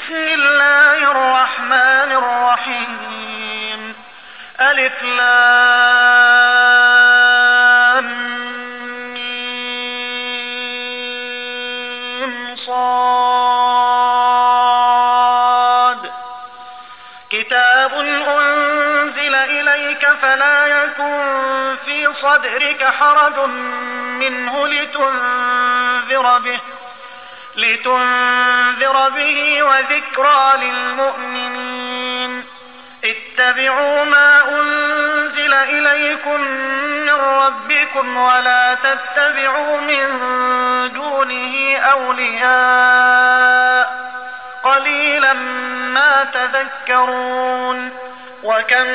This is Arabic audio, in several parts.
بسم الله الرحمن الرحيم. ألف لام صاد. كتاب أنزل إليك فلا يكن في صدرك حرج منه لتنذر به. لتنذر به وذكرى للمؤمنين. اتبعوا ما أنزل إليكم من ربكم ولا تتبعوا من دونه أولياء. قليلا ما تذكرون. وكم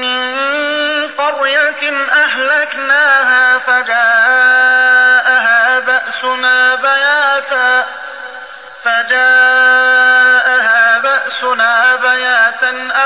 من قرية أهلكناها فجاءها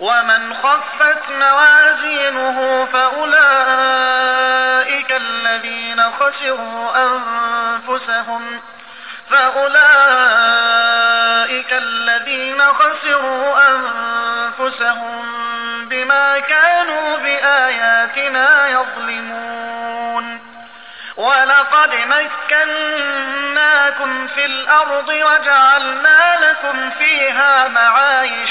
ومن خفت موازينه فأولئك الذين خسروا أنفسهم فأولئك الذين خسروا أنفسهم بما كانوا بآياتنا يظلمون. ولقد مكناكم في الأرض وجعلنا لكم فيها معايش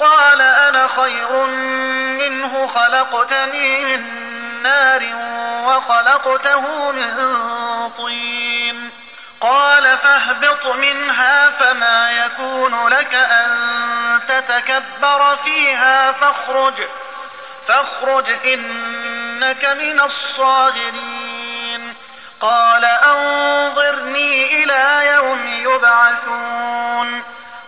قال أنا خير منه خلقتني من نار وخلقته من طين. قال فاهبط منها فما يكون لك أن تتكبر فيها فاخرج فاخرج إنك من الصاغرين. قال أنظرني إلى يوم يبعثون.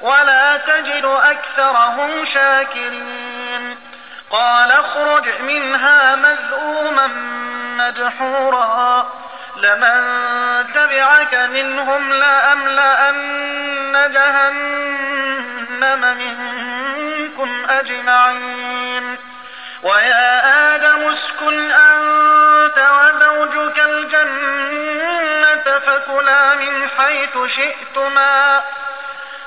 ولا تجد أكثرهم شاكرين. قال اخرج منها مذءوما مدحورا. لمن تبعك منهم لأملأن جهنم منكم أجمعين. ويا آدم اسكن أنت وزوجك الجنة فكلا من حيث شئتما.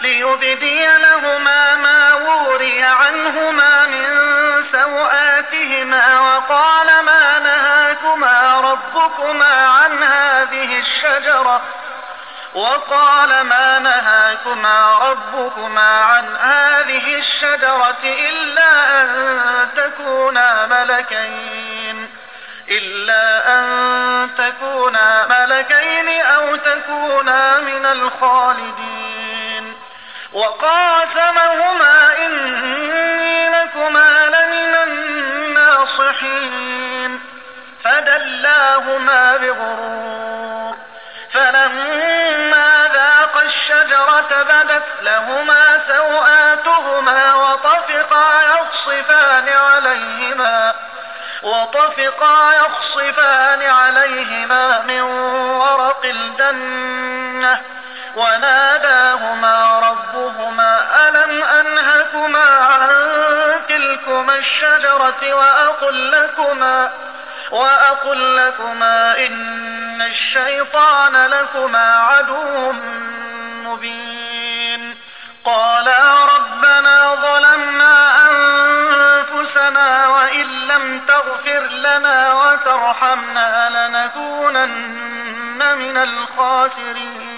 ليبدي لهما ما وري عنهما من سوآتهما وقال ما نهاكما ربكما عن هذه الشجرة وقال ما نهاكما ربكما عن هذه الشجرة إلا أن تكونا ملكين إلا أن تكونا ملكين أو تكونا من الخالدين وقاسمهما إني لكما لمن الناصحين. فدلاهما بغرور. فلما ذاق الشجرة بدت لهما سوآتهما وطفقا يخصفان عليهما وطفقا يخصفان عليهما من ورق الجنة. وناداهما ربهما ألم أنهكما عن تلكما الشجرة وأقل لكما وأقل لكما إن الشيطان لكما عدو مبين. قالا ربنا ظلمنا أنفسنا وإن لم تغفر لنا وترحمنا لنكونن من الخاسرين.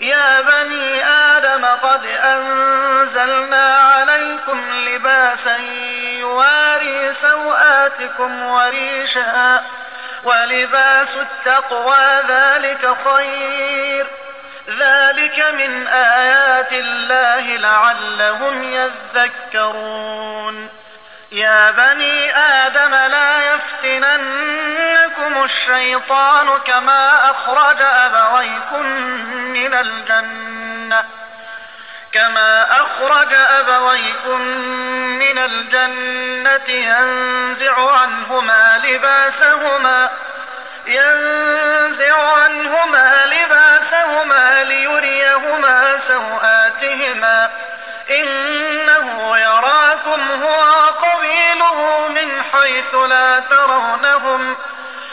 يا بني آدم قد أنزلنا عليكم لباسا يواري سوآتكم وريشا ولباس التقوى ذلك خير. ذلك من آيات الله لعلهم يذكرون. يا بني آدم لا يفتننكم الشيطان كما أخرج أبويكم من الجنة كما أخرج أبويكم من الجنة ينزع عنهما لباسهما ينزع عنهما لباسهما ليريهما سوآتهما إنه يراكم هو وقبيله من حيث لا ترونهم.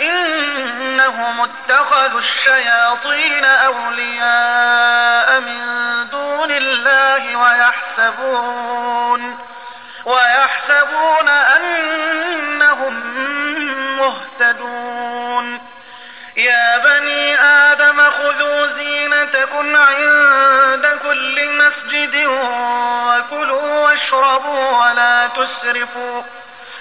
إنهم اتخذوا الشياطين أولياء من دون الله ويحسبون ويحسبون أنهم مهتدون. يا بني آدم خذوا زينتكم عند كل مسجد وكلوا واشربوا ولا تسرفوا.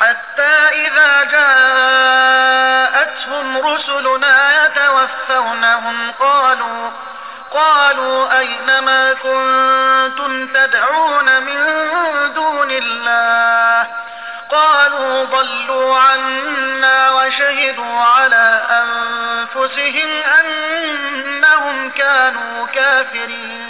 حتى إذا جاءتهم رسلنا يتوفونهم قالوا قالوا أين ما كنتم تدعون من دون الله؟ قالوا ضلوا عنا وشهدوا على أنفسهم أنهم كانوا كافرين.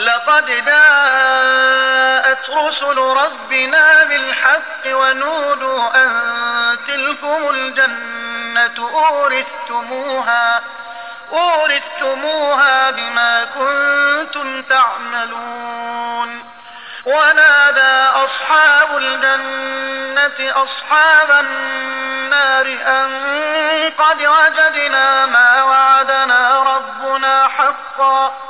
لقد جاءت رسل ربنا بالحق ونودوا أن تلكم الجنة أورثتموها أورثتموها بما كنتم تعملون. ونادى أصحاب الجنة أصحاب النار أن قد وجدنا ما وعدنا ربنا حقا.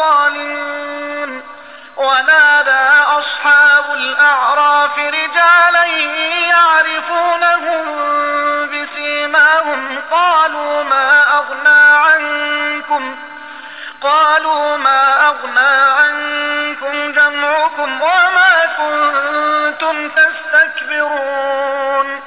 الظالمين. ونادى أصحاب الأعراف رجالا يعرفونهم بسيماهم. قالوا ما أغنى عنكم؟ قالوا ما أغنى عنكم جمعكم وما كنتم تستكبرون.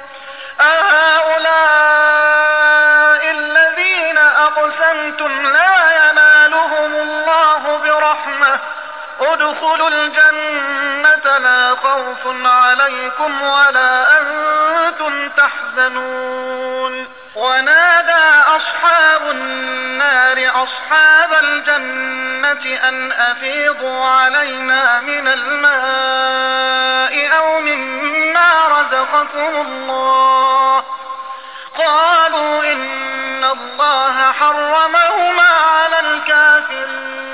خوف عليكم ولا أنتم تحزنون. ونادى أصحاب النار أصحاب الجنة أن أفيضوا علينا من الماء أو مما رزقكم الله. قالوا إن الله حرمهما على الكافرين.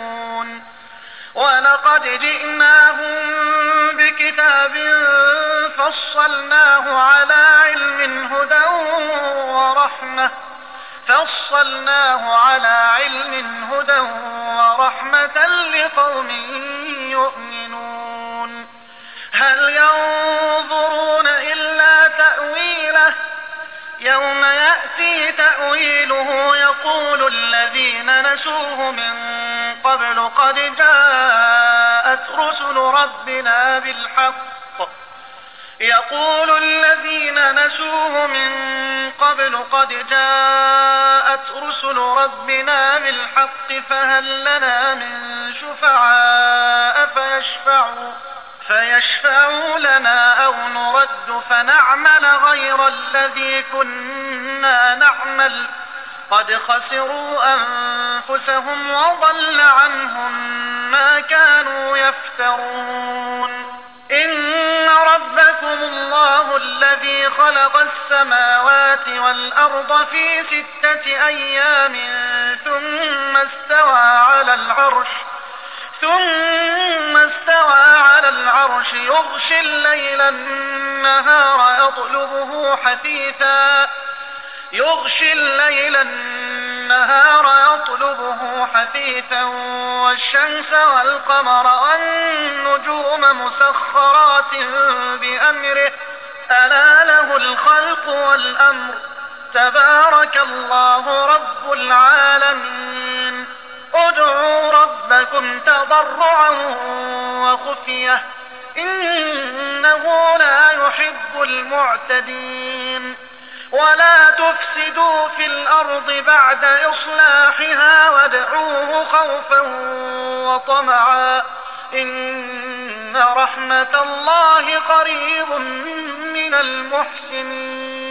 ولقد جئناهم بكتاب فصلناه على علم هدى ورحمة فصلناه على علم هدى ورحمة لقوم يؤمنون. هل ينظرون يوم يأتي تأويله يقول الذين نسوه من قبل قد جاءت رسل ربنا بالحق. يقول الذين نسوه من قبل قد جاءت رسل ربنا بالحق فهل لنا من شفعاء فيشفعوا؟ فيشفعوا لنا أو نرد فنعمل غير الذي كنا نعمل. قد خسروا أنفسهم وضل عنهم ما كانوا يفترون. إن ربكم الله الذي خلق السماوات والأرض في ستة أيام ثم استوى على العرش ثم استوى على العرش يغشي الليل النهار يطلبه حثيثا. يغشي الليل النهار يطلبه حثيثا والشمس والقمر والنجوم مسخرات بأمره. ألا له الخلق والأمر. تبارك الله رب العالمين. ادعوا ربكم تضرعا وخفية إنه لا يحب المعتدين. ولا تفسدوا في الأرض بعد إصلاحها وادعوه خوفا وطمعا. إن رحمة الله قريب من المحسنين.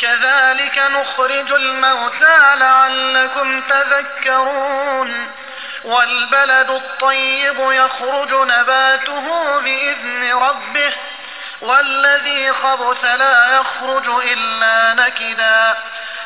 كذلك نخرج الموتى لعلكم تذكرون. والبلد الطيب يخرج نباته بإذن ربه. والذي خبث لا يخرج إلا نكدا.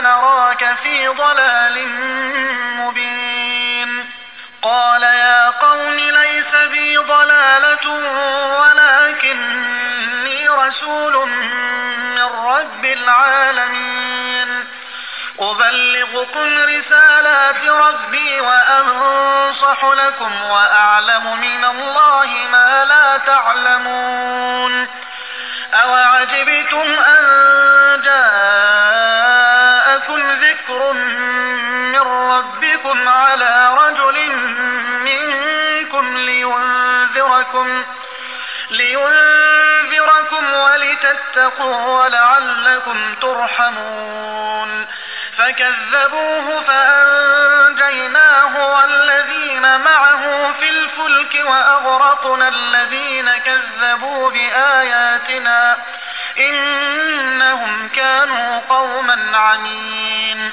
لنراك في ضلال مبين. قال يا قوم ليس بي ضلالة ولكني رسول من رب العالمين. أبلغكم رسالات ربي وأنصح لكم وأعلم من الله ما لا تعلمون. أوعجبتم أن جاءكم على رجل منكم لينذركم لينذركم ولتتقوا ولعلكم ترحمون فكذبوه فأنجيناه والذين معه في الفلك وأغرقنا الذين كذبوا بآياتنا إنهم كانوا قوما عمين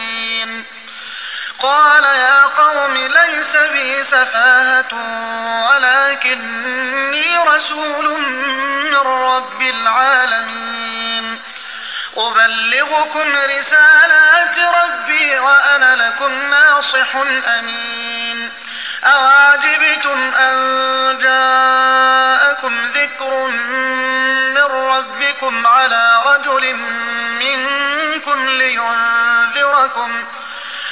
قال يا قوم ليس بي سفاهة ولكني رسول من رب العالمين. أبلغكم رسالات ربي وأنا لكم ناصح أمين. أواجبتم أن جاءكم ذكر من ربكم على رجل منكم لينذركم.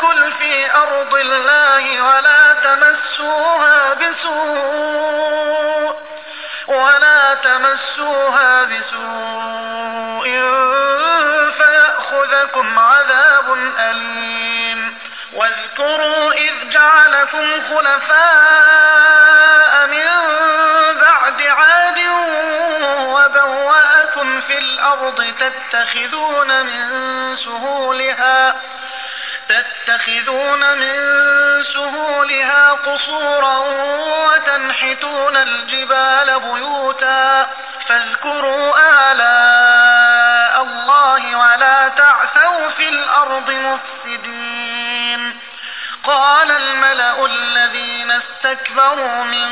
تأكل في أرض الله ولا تمسوها بسوء ولا تمسوها بسوء فيأخذكم عذاب أليم. واذكروا إذ جعلكم خلفاء من بعد عاد وبوأكم في الأرض الأرض تتخذون من سهولها تتخذون من سهولها قصورا وتنحتون الجبال بيوتا فاذكروا آلاء الله ولا تعثوا في الأرض مفسدين. قال الملأ الذين استكبروا من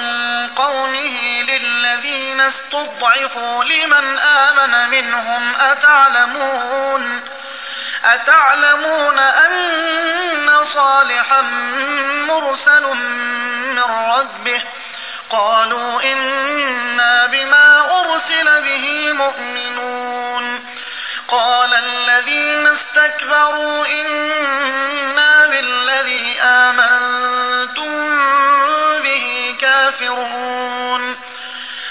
قومه للذين استضعفوا لمن آمن منهم أتعلمون؟ أتعلمون أن صالحا مرسل من ربه؟ قالوا إنا بما أرسل به مؤمنون. قال الذين استكبروا إنا بالذي آمنتم به كافرون.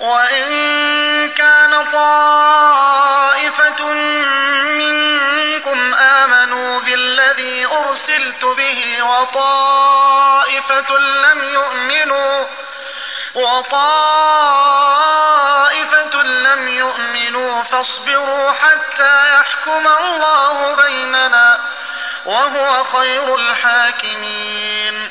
وإن كان طائفة منكم آمنوا بالذي أرسلت به وطائفة لم يؤمنوا وطائفة لم يؤمنوا فاصبروا حتى يحكم الله بيننا وهو خير الحاكمين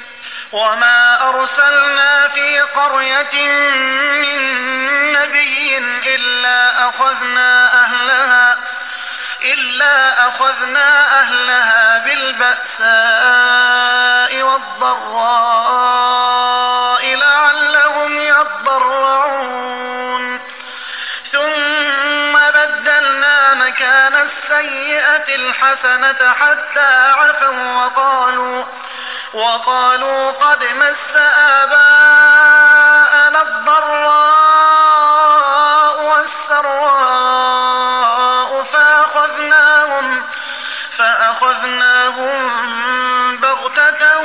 وما أرسلنا في قرية من نبي إلا أخذنا أهلها إلا أخذنا أهلها بالبأساء والضراء لعلهم يضرعون ثم بدلنا مكان السيئة الحسنة حتى عفوا وقالوا وقالوا قد مس آباءنا الضراء والسراء فأخذناهم فأخذناهم بغتة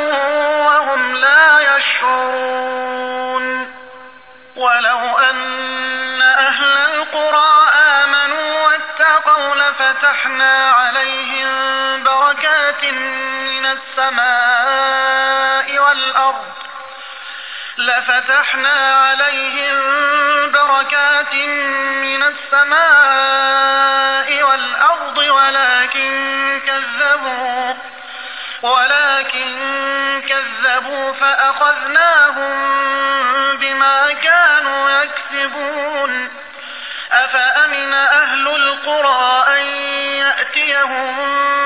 وهم لا يشعرون ولو أن أهل القرى آمنوا واتقوا لفتحنا عليهم بركات من السماء والأرض لفتحنا عليهم بركات من السماء والأرض ولكن كذبوا ولكن كذبوا فأخذناهم بما كانوا يكسبون. أفأمن أهل القرى أن يأتيهم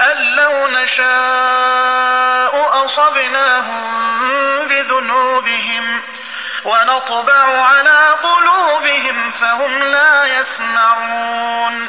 أن لو نشاء أصبناهم بذنوبهم ونطبع على قلوبهم فهم لا يسمعون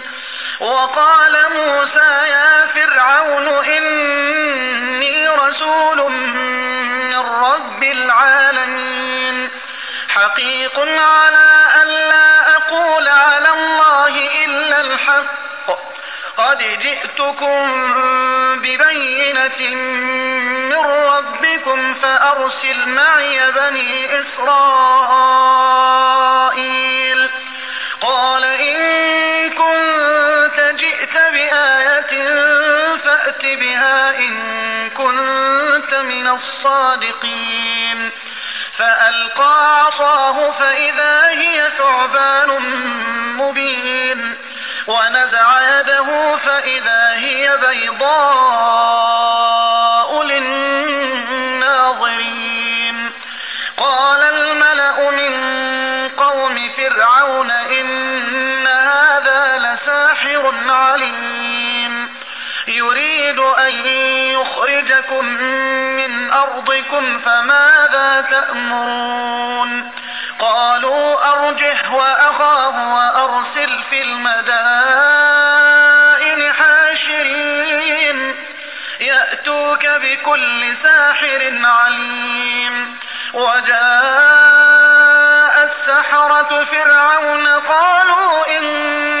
وقال موسى يا فرعون إني رسول من رب العالمين. حقيق على أن لا أقول على الله إلا الحق. قد جئتكم ببينة من ربكم فأرسل معي بني إسرائيل. قال إن كنت جئت بآية فأت بها إن كنت من الصادقين. فألقى عصاه فإذا هي ثعبان مبين. ونزع يده فإذا هي بيضاء للناظرين. قال الملأ من قوم فرعون عليم يريد أن يخرجكم من أرضكم فماذا تأمرون؟ قالوا أرجه وأخاه وأرسل في المدائن حاشرين. يأتوك بكل ساحر عليم. وجاء السحرة فرعون قالوا إن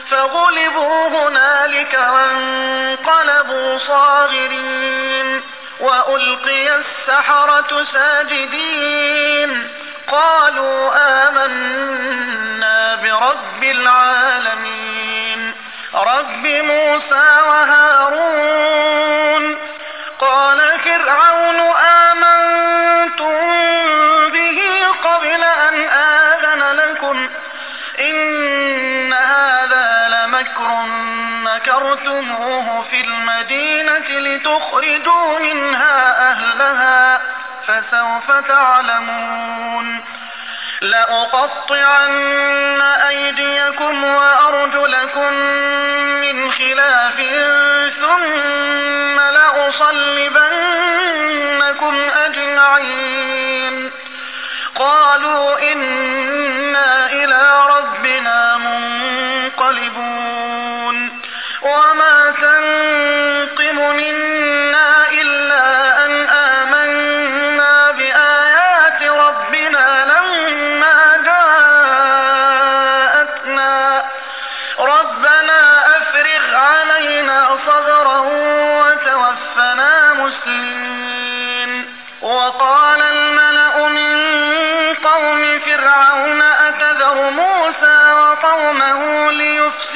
فغلبوا هنالك وانقلبوا صاغرين وألقي السحرة ساجدين قالوا آمنا برب العالمين رب موسى وهارون لتخرجوا منها أهلها فسوف تعلمون. لأقطعن أيديكم وأرجلكم من خلاف ثم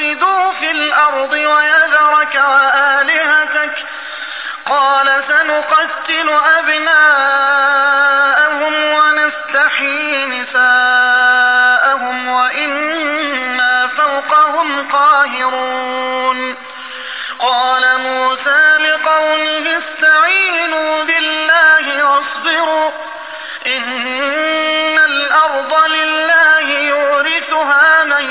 ليفسدوا في الأرض ويذرك وآلهتك. قال سنقتل أبناءهم ونستحيي نساءهم وإنا فوقهم قاهرون. قال موسى لقومه استعينوا بالله واصبروا إن الأرض لله يورثها من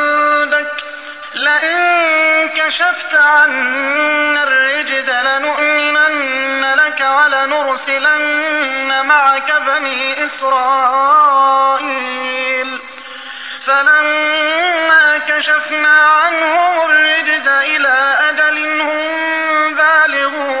كشفت عنا الرجز لنؤمنن لك ولنرسلن معك بني إسرائيل فلما كشفنا عنهم الرجز إلى أجل هم بالغوه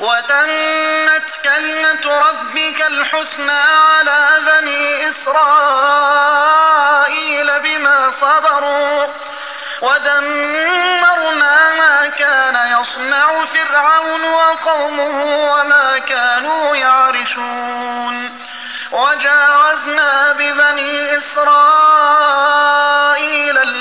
وتمت كلمة ربك الحسنى على بني إسرائيل بما صبروا ودمرنا ما كان يصنع فرعون وقومه وما كانوا يعرشون وجاوزنا ببني إسرائيل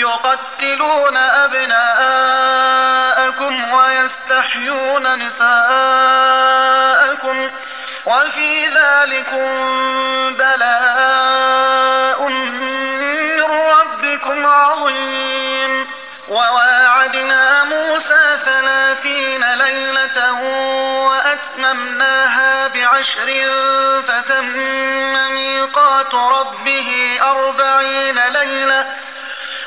يقتلون أبناءكم ويستحيون نساءكم وفي ذلكم بلاء من ربكم عظيم. وواعدنا موسى ثلاثين ليلة وأتممناها بعشر فتم ميقات ربه أربعين ليلة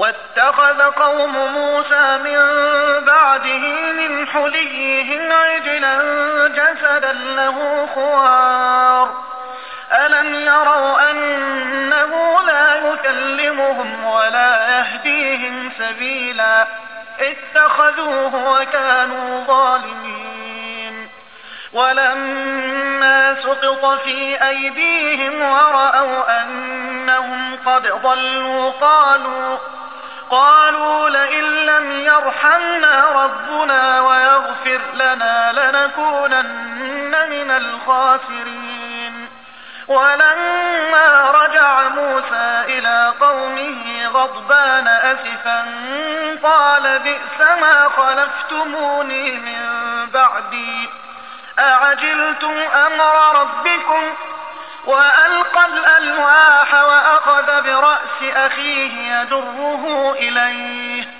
واتخذ قوم موسى من بعده من حليهم عجلا جسدا له خوار. ألم يروا أنه لا يكلمهم ولا يهديهم سبيلا؟ اتخذوه وكانوا ظالمين. ولما سقط في أيديهم ورأوا أنهم قد ضلوا قالوا يرحمنا ربنا ويغفر لنا لنكونن من الخاسرين. ولما رجع موسى إلى قومه غضبان أسفا قال بئس ما خلفتموني من بعدي. أعجلتم أمر ربكم؟ وألقى الألواح وأخذ برأس أخيه يدره إليه.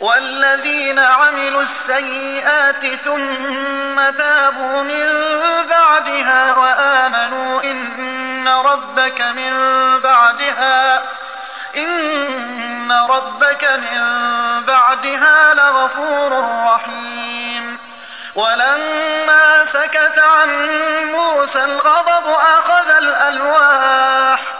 والذين عملوا السيئات ثم تابوا من بعدها وآمنوا إن ربك من بعدها إن ربك من بعدها لغفور رحيم. ولما سكت عن موسى الغضب أخذ الألواح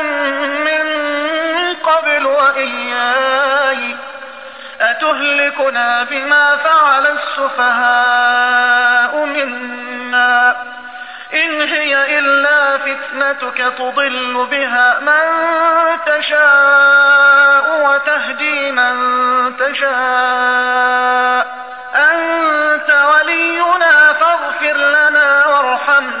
أتهلكنا بما فعل السفهاء منا إن هي إلا فتنتك تضل بها من تشاء وتهدي من تشاء أنت ولينا فاغفر لنا وارحمنا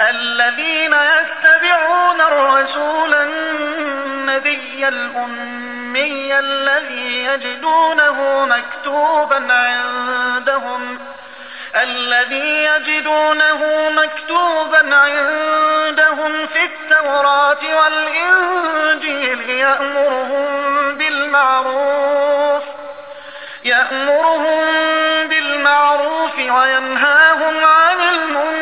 الذين يتبعون الرسول النبي الأمي الذي يجدونه مكتوبا عندهم الذي يجدونه مكتوبا عندهم في التوراة والإنجيل يأمرهم بالمعروف يأمرهم بالمعروف وينهاهم عن المنكر.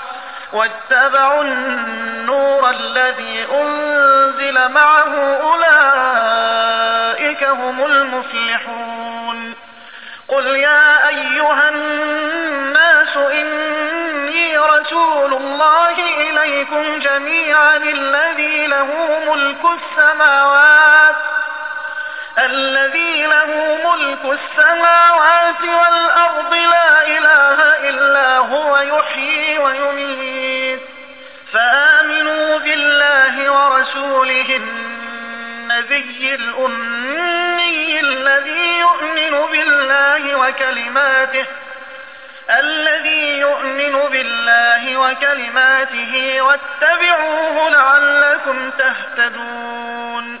واتبعوا النور الذي أنزل معه أولئك هم المفلحون. قل يا أيها الناس إني رسول الله إليكم جميعا الذي له ملك السماوات الذي له ملك السماوات والأرض لا إله إلا هو يحيي ويميت. فآمنوا بالله ورسوله النبي الأمي الذي يؤمن بالله وكلماته الذي يؤمن بالله وكلماته واتبعوه لعلكم تهتدون.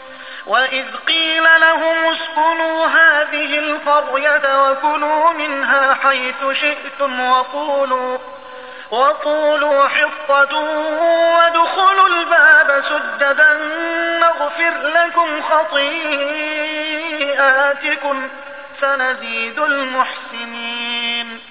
وإذ قيل لهم اسكنوا هذه القرية وكلوا منها حيث شئتم وقولوا وقولوا حطة وادخلوا الباب سددا نغفر لكم خطيئاتكم سنزيد المحسنين.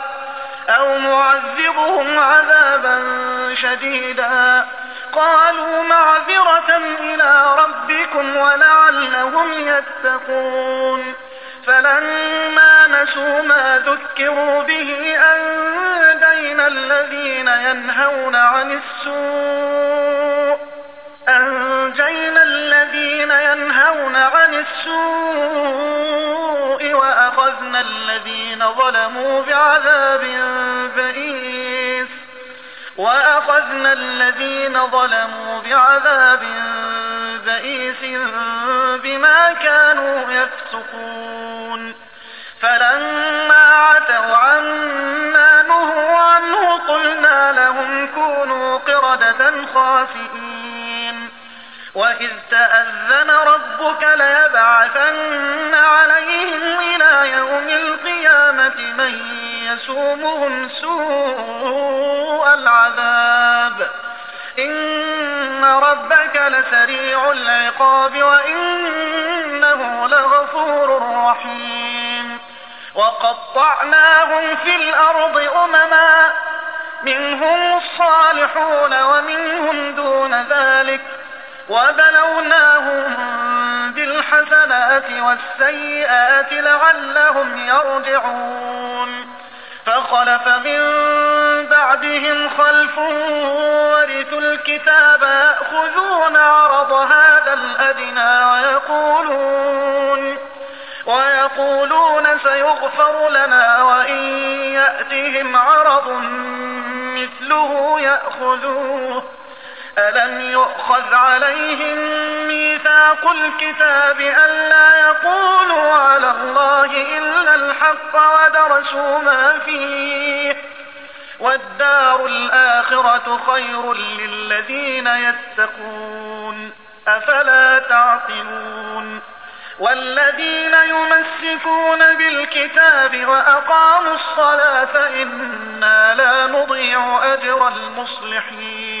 أو معذبهم عذابا شديدا. قالوا معذرة إلى ربكم ولعلهم يتقون. فلما نسوا ما ذكروا به أنجينا الذين ينهون عن السوء. أنجينا الذين ينهون عن السوء. وأخذنا الذين ظلموا بعذاب بئيس. وأخذنا الذين ظلموا بعذاب بئيس بما كانوا يفسقون. فلما عتوا عما نهوا عنه قلنا لهم كونوا قردة خاسئين. وإذ تأذن ربك ليبعثن عليهم إلى يوم القيامة من يسومهم سوء العذاب إن ربك لسريع العقاب وإنه لغفور رحيم وقطعناهم في الأرض أمما منهم الصالحون ومنهم دون ذلك وبلوناهم بالحسنات والسيئات لعلهم يرجعون. فخلف من بعدهم خلف ورثوا الكتاب يأخذون عرض هذا الأدنى ويقولون ويقولون سيغفر لنا وإن يأتهم عرض مثله يأخذوه. ألم يؤخذ عليهم ميثاق الكتاب ألا يقولوا على الله إلا الحق ودرسوا ما فيه والدار الآخرة خير للذين يتقون أفلا تعقلون والذين يمسكون بالكتاب وأقاموا الصلاة إنا لا نضيع أجر المصلحين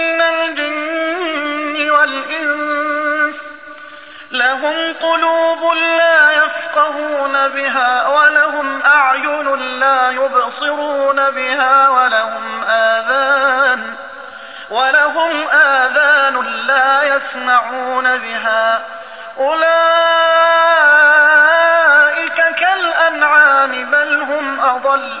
الجن والإنس لهم قلوب لا يفقهون بها ولهم أعين لا يبصرون بها ولهم آذان ولهم آذان لا يسمعون بها أولئك كالأنعام بل هم أضل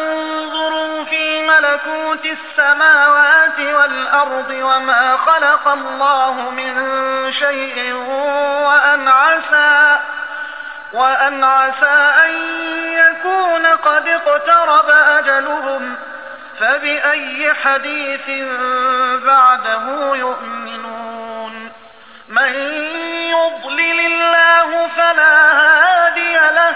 ملكوت السماوات والأرض وما خلق الله من شيء وأن عسى وأن عسى أن يكون قد اقترب أجلهم فبأي حديث بعده يؤمنون؟ من يضلل الله فلا هادي له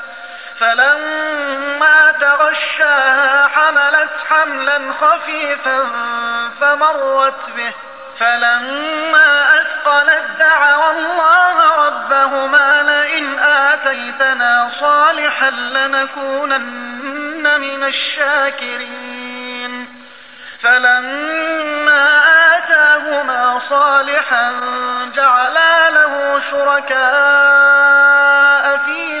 فلما تغشاها حملت حملا خفيفا فمرت به. فلما أثقلت دعوا الله ربهما لئن آتيتنا صالحا لنكونن من الشاكرين. فلما آتاهما صالحا جعلا له شركاء فيما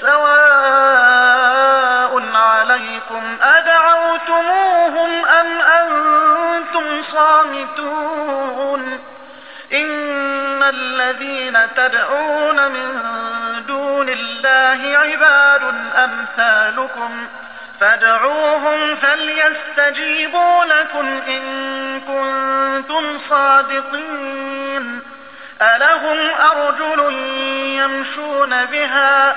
سواء عليكم أدعوتموهم أم أنتم صامتون إن الذين تدعون من دون الله عباد أمثالكم فادعوهم فليستجيبوا لكم إن كنتم صادقين ألهم أرجل يمشون بها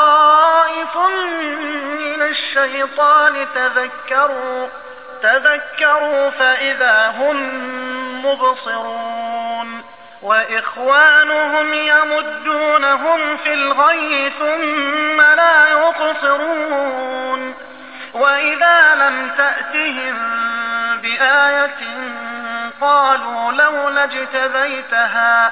الشيطان تذكروا تذكروا فإذا هم مبصرون. وإخوانهم يمدونهم في الغي ثم لا يقصرون. وإذا لم تأتهم بآية قالوا لولا اجتبيتها